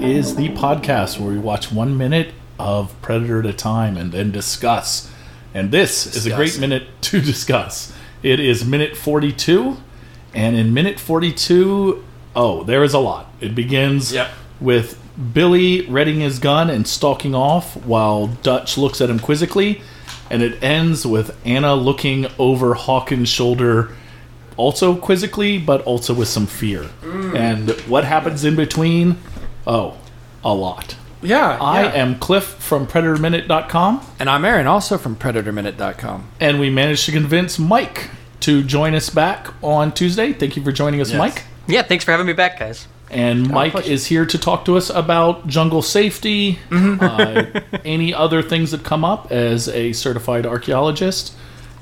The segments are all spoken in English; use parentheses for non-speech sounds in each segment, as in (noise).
Predator Minute. It is the podcast where we watch one minute of Predator at a time and then discuss. And this is a great minute to (laughs) discuss. It is minute 42. And in minute 42, oh, there is a lot. It begins Yep. with Billy readying his gun and stalking off while Dutch looks at him quizzically. And it ends with Anna looking over Hawkins' shoulder, also quizzically, but also with some fear. Mm. And what happens in between? Oh, a lot. Yeah. I yeah. am Cliff from PredatorMinute.com, And I'm Aaron, also from PredatorMinute.com. and we managed to convince Mike to join us back on Tuesday. Thank you for joining us, Yes. Mike. Yeah, thanks for having me back, guys. And Mike pleasure. is here to talk to us about jungle safety, uh, (laughs) any other things that come up as a certified archaeologist,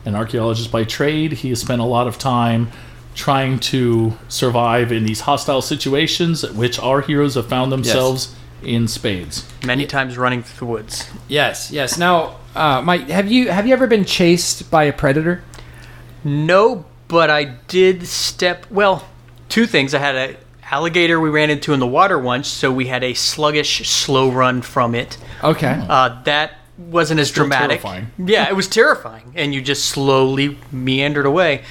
an archaeologist by trade. He has spent a lot of time trying to survive in these hostile situations, which our heroes have found themselves in spades. Many times running through the woods. Yes, yes. Now, uh, Mike, have you have you ever been chased by a predator? No, but I did step. Well, two things. I had a alligator we ran into in the water once, so we had a sluggish, slow run from it. Okay. Uh, that wasn't as Still dramatic. terrifying. Yeah, it was terrifying, and you just slowly meandered away.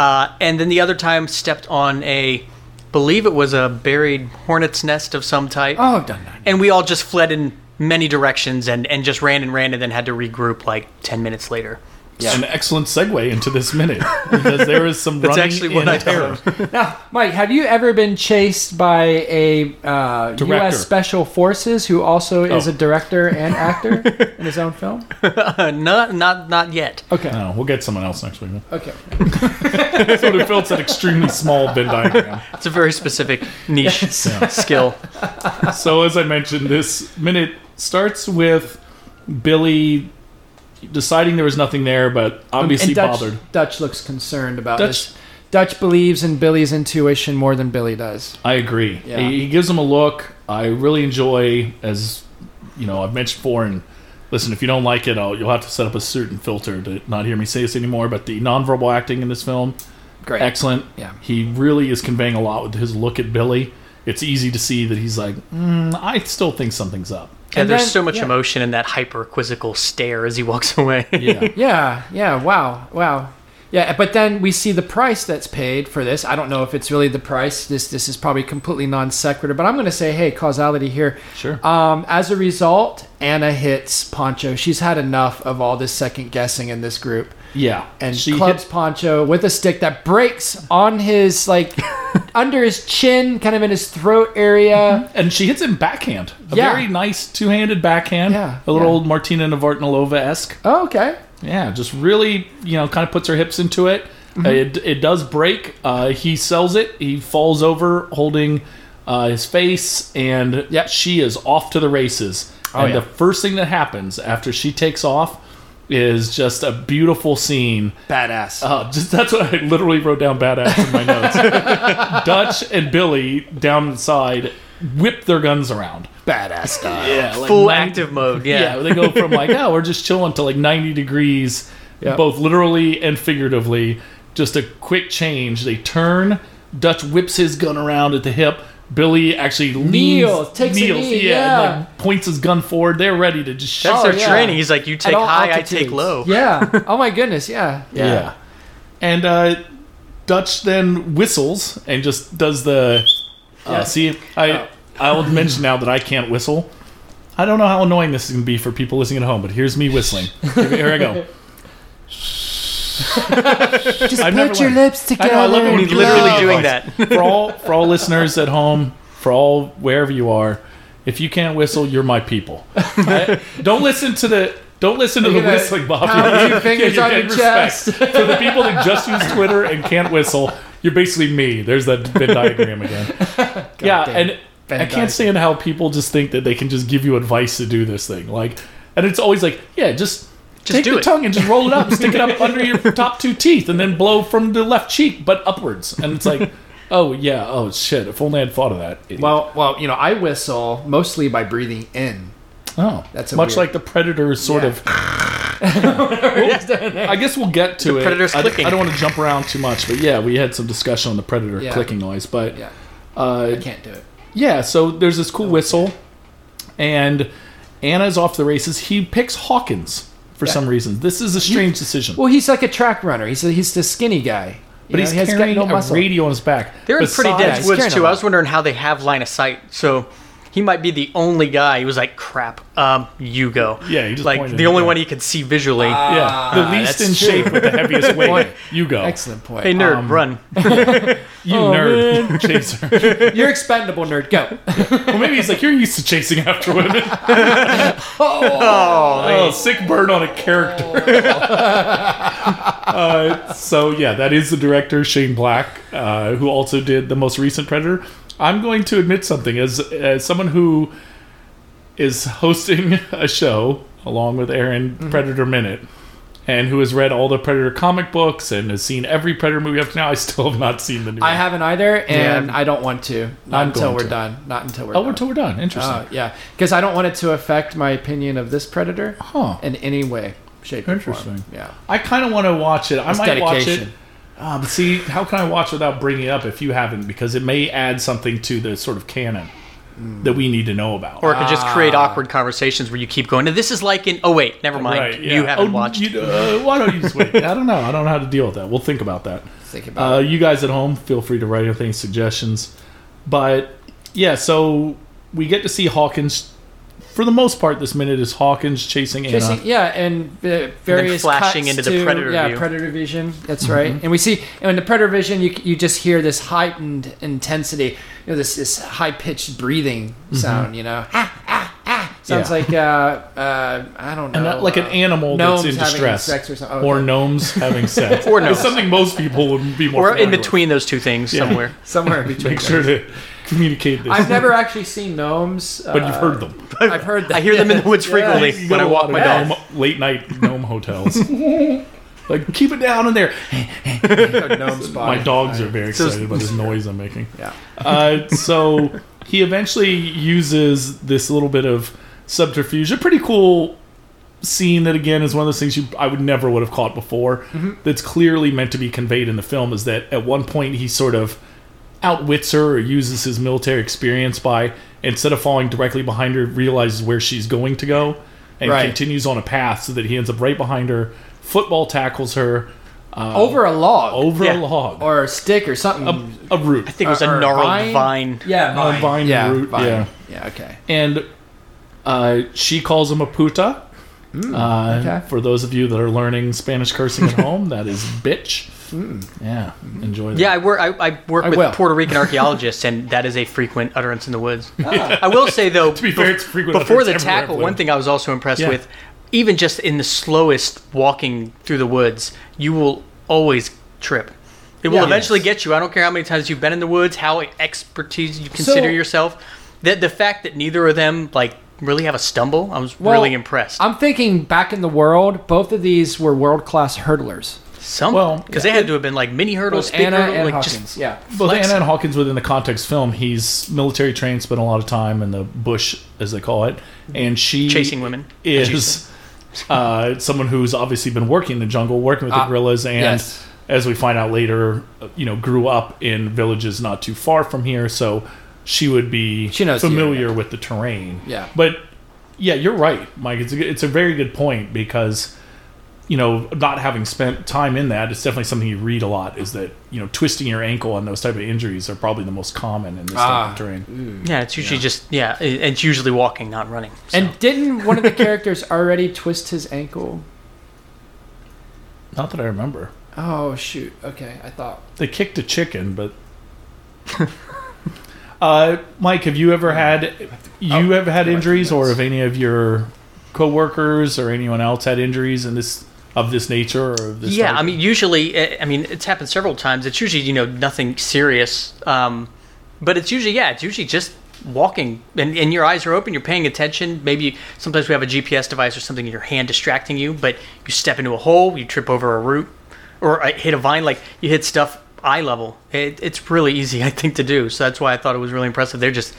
Uh, and then the other time, stepped on a, believe it was a buried hornet's nest of some type. oh, I've done that. and we all just fled in many directions and, and just ran and ran and then had to regroup like 10 minutes later. An excellent segue into this minute because there is some (laughs) That's running actually what in I terror. (laughs) Now, Mike, have you ever been chased by a uh, U.S. Special Forces who also is Oh. a director and actor in his own film? (laughs) not, not, not yet. Okay. No, we'll get someone else next week. Okay. So it fills an extremely small Venn diagram. It's a very specific niche skill. So, as I mentioned, this minute starts with Billy deciding there was nothing there, but obviously and Dutch, bothered. Dutch looks concerned about Dutch- this. Dutch believes in Billy's intuition more than Billy does. I agree. Yeah. He, he gives him a look. I really enjoy, as you know, I've mentioned before. And listen, if you don't like it, I'll, you'll have to set up a certain filter to not hear me say this anymore. But the nonverbal acting in this film, Great. excellent. Yeah. he really is conveying a lot with his look at Billy. It's easy to see that he's like, mm, I still think something's up. Yeah, And there's then- so much yeah. emotion in that hyper quizzical stare as he walks (laughs) away. Yeah. Yeah, yeah, wow, wow. Yeah, but then we see the price that's paid for this. I don't know if it's really the price. This this is probably completely non sequitur, but I'm going to say, hey, causality here. Sure. Um, as a result, Anna hits Poncho. She's had enough of all this second guessing in this group, yeah, and she clubs hit- Poncho with a stick that breaks on his like (laughs) under his chin, kind of in his throat area. and she hits him backhand. A Yeah. very nice two-handed backhand. Yeah, a little yeah. old Martina Navratilova esque. Oh, okay. Yeah, just really, you know, kind of puts her hips into it. Mm-hmm. Uh, it, it does break. Uh, he sells it. He falls over holding uh, his face, and Yep. she is off to the races. Oh, and yeah. the first thing that happens after she takes off is just a beautiful scene. Badass. Uh, just that's what I literally wrote down badass in my notes. (laughs) Dutch and Billy down inside whip their guns around. Badass style. Yeah, like Full nine- active mode, yeah, yeah. they go from like, oh, we're just chilling to like 90 degrees, Yeah. both literally and figuratively. Just a quick change. They turn. Dutch whips his gun around at the hip. Billy actually leans, Kneels, takes a kneels, knee, yeah, and, yeah. like points his gun forward. They're ready to just shoot. That's Oh, their yeah. training. He's like, you take At all high, I take low. (laughs) Yeah. Oh my goodness. Yeah. Yeah. And uh, Dutch then whistles and just does the. Uh, See, I Oh. I will mention now that I can't whistle. I don't know how annoying this is going to be for people listening at home, but here's me whistling. (laughs) Here, here I go. (laughs) Just I've never put your learned. lips I together. know, I love it when He's you literally give doing that. (laughs) for all for all listeners at home, for all wherever you are. If you can't whistle, you're my people. (laughs) I- don't listen to the. Don't listen to the gonna whistling, Bobby. pound your fingers you're on getting your chest. respect. For the people that just use Twitter and can't whistle, you're basically me. There's that Venn diagram again. yeah, damn. and Venn I diagram. can't stand how people just think that they can just give you advice to do this thing. Like, and it's always like, yeah, just. Just take do the it. tongue and just roll it up, stick it up (laughs) under your top two teeth, and then blow from the left cheek, but upwards. And it's like, (laughs) oh yeah, oh shit! If only I'd thought of that. Idiot. Well, well, you know, I whistle mostly by breathing in. oh, that's a much weird- like the predator sort Yeah. of. (laughs) Well, I guess we'll get to it. Predator's I, clicking. I don't want to jump around too much, but yeah, we had some discussion on the predator Yeah. clicking noise. But Yeah, uh, I can't do it. yeah, so there's this cool whistle, and Anna's off the races. He picks Hawkins for Yeah. some reason. This is a strange decision. Well, he's like a track runner. He's a, he's the skinny guy. You but know, he's he carrying no a radio on his back. They're in pretty dense woods too. I was wondering how they have line of sight. So he might be the only guy. He was like, "Crap, um, you go." Yeah, he just like the only one he could see visually. Yeah, the least that's in true. shape with the heaviest (laughs) weight. You go. Excellent point. hey, nerd, um, run! (laughs) You Oh, nerd (laughs) chaser. You're expendable, nerd. Go. well, maybe he's like, you're used to chasing after women. Oh, Oh, sick burn on a character. uh, so yeah, that is the director Shane Black, uh, who also did the most recent Predator. I'm going to admit something as as someone who is hosting a show along with Aaron Mm-hmm. Predator Minute. And who has read all the Predator comic books and has seen every Predator movie up to now? I still have not seen the new. I one. haven't either, and Yeah. I don't want to. Not I'm until we're to. done. Not until we're Oh, done. until we're done. Interesting. Uh, yeah, because I don't want it to affect my opinion of this Predator huh. in any way, shape, or form. Interesting. Yeah. I kind of want to watch it. I It's might watch it. Dedication. Uh, but see, how can I watch without bringing it up if you haven't? Because it may add something to the sort of canon that we need to know about. or it could just Ah. create awkward conversations where you keep going. This is like in. Oh wait, never mind. right? You haven't Oh, watched. you- uh, why don't you just wait? I don't know. I don't know how to deal with that. We'll think about that. Think about Uh, it. you guys at home, feel free to write anything, suggestions. But yeah, so we get to see Hawkins. For the most part, this minute is Hawkins chasing Anna. Yeah, and uh, various flashing cuts into the to- predator Yeah, view. predator vision. That's Mm-hmm. right. And we see, and in the predator vision, you you just hear this heightened intensity. You know, this this high pitched breathing sound. You know, ah, ah, ah. Sounds Mm-hmm. Yeah. like uh, uh, I don't know, and not like an uh, animal that's in having distress, sex or something. Oh, or okay. gnomes having (laughs) sex, Or It's something most people would be more or in familiar with. between those two things Yeah. somewhere. (laughs) somewhere in (laughs) between. Make sure to communicate this. I've never actually seen gnomes, but you've uh, (laughs) heard them. I've heard that. I hear them in the woods frequently You when go I to a walk lot my of dog. gnome- (laughs) late night gnome hotels. (laughs) like keep it down in there. gnomes My dogs are very So- excited about this noise I'm making. Yeah. Uh, so he eventually uses this little bit of subterfuge. A pretty cool scene that again is one of those things you I would never would have caught before. Mm-hmm. That's clearly meant to be conveyed in the film. Is that at one point he sort of outwits her or uses his military experience by instead of falling directly behind her, realizes where she's going to go and Right. continues on a path so that he ends up right behind her. Football tackles her uh, Over a log, over Yeah. a log, or a stick, or something. a, a root, I think it was Or- a gnarled vine? vine. yeah, a vine yeah, root, vine. yeah. yeah. Okay. and uh, she calls him a puta. uh, Hmm, okay. For those of you that are learning Spanish cursing at (laughs) home, that is bitch. Mm. Yeah, mm-hmm. enjoy that. Yeah, I work. I, I work I with will. Puerto Rican (laughs) archaeologists, and that is a frequent utterance in the woods. Ah. I will say though, (laughs) To be fair, it's frequent before the tackle, one thing I was also impressed Yeah. with, even just in the slowest walking through the woods, you will always trip. It will Yeah. eventually get you. I don't care how many times you've been in the woods, how expertise you consider So- yourself. That the fact that neither of them like really have a stumble, I was Well, really impressed. I'm thinking back in the world, both of these were world class hurdlers. Some well, because they had to have been like mini hurdles, Anna hurdles, and like Hawkins. yeah. Both. Anna and Hawkins within the context film, he's military trained, spent a lot of time in the bush, as they call it, and she chasing women. is uh, someone who's obviously been working in the jungle, working with the Ah, gorillas, and yes. as we find out later, uh, you know, grew up in villages not too far from here, so she would be She knows the familiar with the terrain. Yeah. but yeah, you're right, Mike. It's a, it's a very good point because you know, not having spent time in that, it's definitely something you read a lot. Is that you know, twisting your ankle and those type of injuries are probably the most common in this type Ah. of terrain. Yeah, it's usually just yeah, it's usually walking, not running. So. And didn't one of the characters already twist his ankle? Not that I remember. Oh shoot. Okay, I thought. They kicked a chicken, but. (laughs) uh, Mike, have you ever had you Oh, have had injuries, or have any of your coworkers or anyone else had injuries in this of this nature or this? yeah, type? I mean, usually, eh, I mean, it's happened several times. It's usually you know nothing serious, um, but it's usually yeah, it's usually just walking and, and your eyes are open, you're paying attention. Maybe sometimes we have a GPS device or something in your hand distracting you, but you step into a hole, you trip over a root, or uh, hit a vine, like you hit stuff eye level. It, it's really easy, I think, to do. So that's why I thought it was really impressive. They're just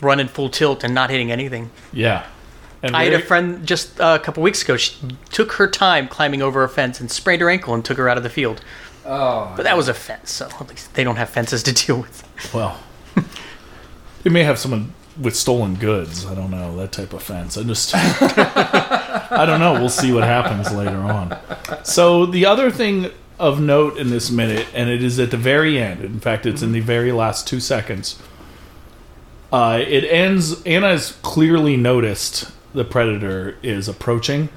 running full tilt and not hitting anything. yeah. And I had a friend just uh, a couple weeks ago. She took her time climbing over a fence and sprained her ankle and took her out of the field. Oh. But that was a fence, so at least they don't have fences to (laughs) deal with. Well, They may have someone with stolen goods. I don't know that type of fence. I just, (laughs) I don't know. We'll see what happens later on. So the other thing of note in this minute, and it is at the very end. In fact, it's in the very last two seconds. Uh, it ends. Anna has clearly noticed the predator is approaching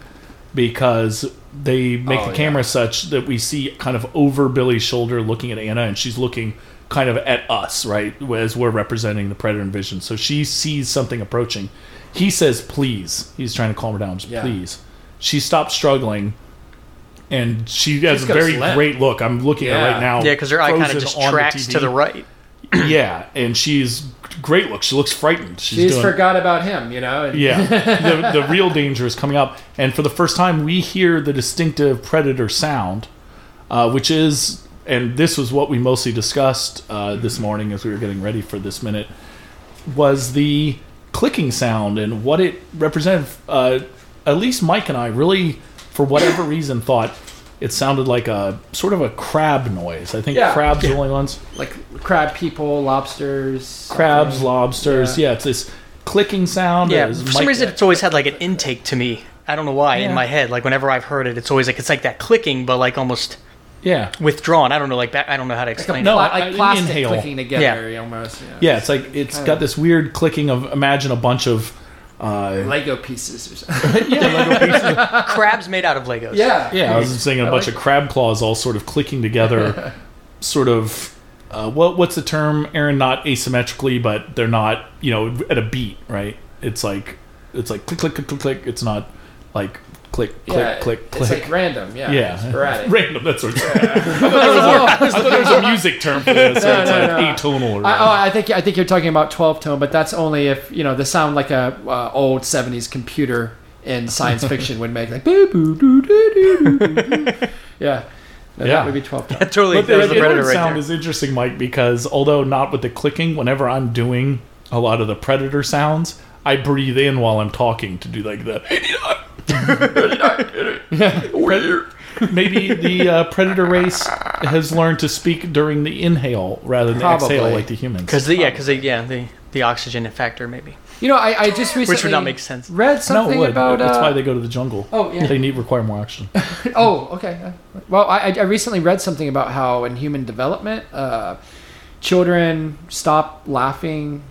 because they make Oh, the yeah. camera such that we see kind of over Billy's shoulder looking at Anna, and she's looking kind of at us, right, as we're representing the predator in vision. So she sees something approaching. He says, "Please." He's trying to calm her down. Just Yeah. please. She stops struggling, and she has She's a very slip. great look. I'm looking at Yeah. it right now. Yeah, because her eye kind of just on the tracks to the right. (clears throat) yeah, and she's great look. She looks frightened. She's, She's doing, forgot about him, you know. and- yeah, (laughs) the, the real danger is coming up, and for the first time, we hear the distinctive predator sound, uh, which is, and this was what we mostly discussed uh, this morning as we were getting ready for this minute, was the clicking sound and what it represented. Uh, at least Mike and I really, for whatever reason, thought it sounded like a sort of a crab noise. I think Yeah. crabs are the only ones. like crab people, lobsters, Crabs, something. lobsters. Yeah. Yeah, it's this clicking sound. Yeah, for some Mike- reason it's always had like an intake to me. I don't know why Yeah. in my head. Like whenever I've heard it, it's always like it's like that clicking, but like almost yeah. withdrawn. I don't know, like back, I don't know how to explain no, it. I- I like plastic inhale. clicking together, almost. Yeah. Yeah, it's like it's got this weird clicking of imagine a bunch of uh, Lego pieces or something. (laughs) yeah, Lego pieces. (laughs) Crabs made out of Legos. yeah, yeah. I was just saying a I bunch like of crab claws all sort of clicking together, (laughs) sort of. Uh, what what's the term, Aaron? Not asymmetrically, but they're not you know at a beat, right? It's like it's like click click click click click. It's not like click click yeah, click It's click. like random. Yeah, yeah, sporadic. (laughs) random. That's what. I thought there was a- I thought there was a music term for this. No, it's no, like no. atonal. Or I, oh, I think I think you're talking about 12 tone, but that's only if you know the sound like a uh, old 70s computer in science fiction would make like boo boo doo doo doo doo doo. Yeah, No, (laughs) Yeah. that would be 12 tone. (laughs) totally. But the, There's the the predator other right sound there. is interesting, Mike, because although not with the clicking, whenever I'm doing a lot of the predator sounds, I breathe in while I'm talking to do like the. Maybe the uh, predator race has learned to speak during the inhale rather than Probably. exhale like the humans. Because the yeah, because yeah, the the oxygen factor maybe. You know, I, I just recently Which would not make sense. read no, something it would. about. That's uh, why they go to the jungle. Oh, yeah. They need require more oxygen. (laughs) Oh, okay. Well, I, I recently read something about how in human development, uh, children stop laughing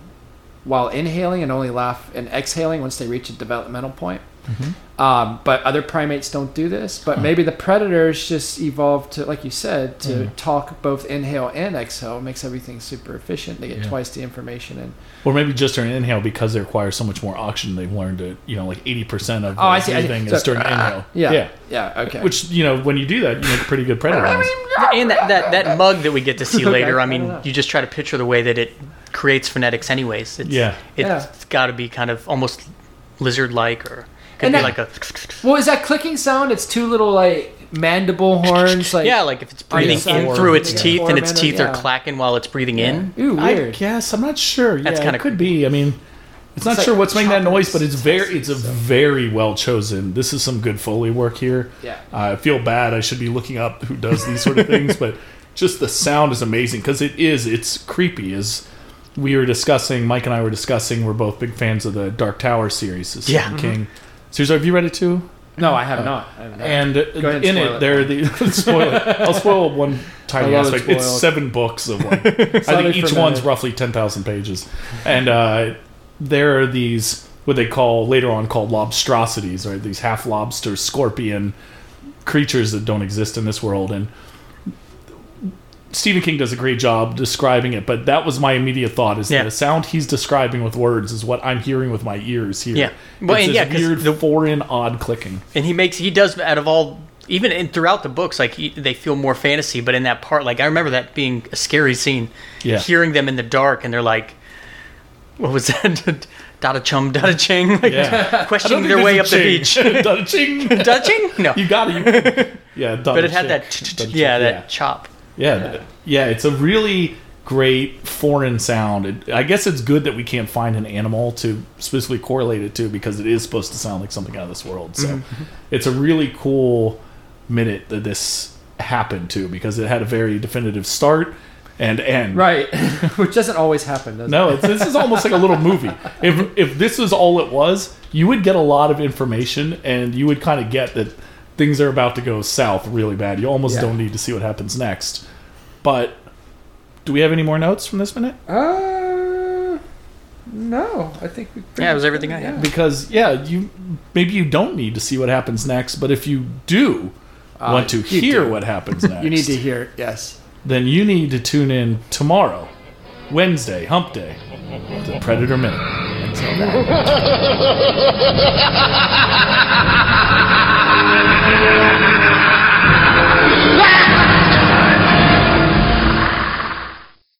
while inhaling and only laugh and exhaling once they reach a developmental point. Mm-hmm. Um, but other primates don't do this. But hmm. maybe the predators just evolved to, like you said, to Yeah. talk both inhale and exhale. It makes everything super efficient. They get Yeah. twice the information. And Or maybe just during inhale because they require so much more oxygen. They've learned to, you know, like 80% of Oh, I see, I So- is during uh, inhale. yeah, Yeah. yeah, okay. Which, you know, when you do that, you make a pretty good predator. And that, that, that mug that we get to see (laughs) later, I I mean, don't you just try to picture the way that it creates phonetics anyways. It's, Yeah. It's Yeah. got to be kind of almost lizard-like or could And be that- like a... well, is that clicking sound? It's two little like mandible (laughs) horns, like Yeah, like if it's breathing side, in through its yeah. teeth and its teeth minute, are clacking while it's breathing in. Ooh, weird. I weird. guess I'm not sure. Yeah, That's it kinda could be. I mean, it's not like sure what's making that noise, but it's very, it's a so. very well chosen. This is some good foley work here. Yeah. Uh, I feel bad. I should be looking up who does these sort of things, but just the sound is amazing because it is. It's creepy. As we were discussing, Mike and I were discussing. We're both big fans of the Dark Tower series. The Yeah. Stephen mm-hmm. King. Series, have you read it too? No, I have not. I have not. And in it, there are the (laughs) spoil it. I'll spoil one tiny I love it aspect. It's seven books of one. (laughs) I think each one's roughly ten thousand pages, and uh, there are these what they call later on called lobstrosities, right? These half lobster, scorpion creatures that don't exist in this world, and Stephen King does a great job describing it, but that was my immediate thought: is Yeah. the sound he's describing with words is what I'm hearing with my ears here. Yeah. Well, it's and this yeah, weird the- foreign odd clicking. and he makes he does out of all even in throughout the books like he, they feel more fantasy but in that part like i remember that being a scary scene Yeah. hearing them in the dark and they're like what was that (laughs) dada chum dada ching like Yeah. (laughs) questioning their way up the beach (laughs) Da ching. dada ching no You got it. You, yeah, but it had that yeah that chop yeah, yeah. It's a really great foreign sound. It, I guess it's good that we can't find an animal to specifically correlate it to because it is supposed to sound like something out of this world. So Mm-hmm. it's a really cool minute that this happened to because it had a very definitive start and end. Right, (laughs) which doesn't always happen. Does No, this is almost like a little movie. If if this is all it was, you would get a lot of information, and you would kind of get that things are about to go south really bad. You almost Yeah. don't need to see what happens next. But do we have any more notes from this minute? it? Uh, no. I think we. Yeah, it was everything I had. Because yeah, you maybe you don't need to see what happens next, but if you do Uh, want to hear do. what happens next, (laughs) You need to hear it. Yes. then you need to tune in tomorrow, Wednesday, Hump Day, the Predator Minute. Until then. (laughs)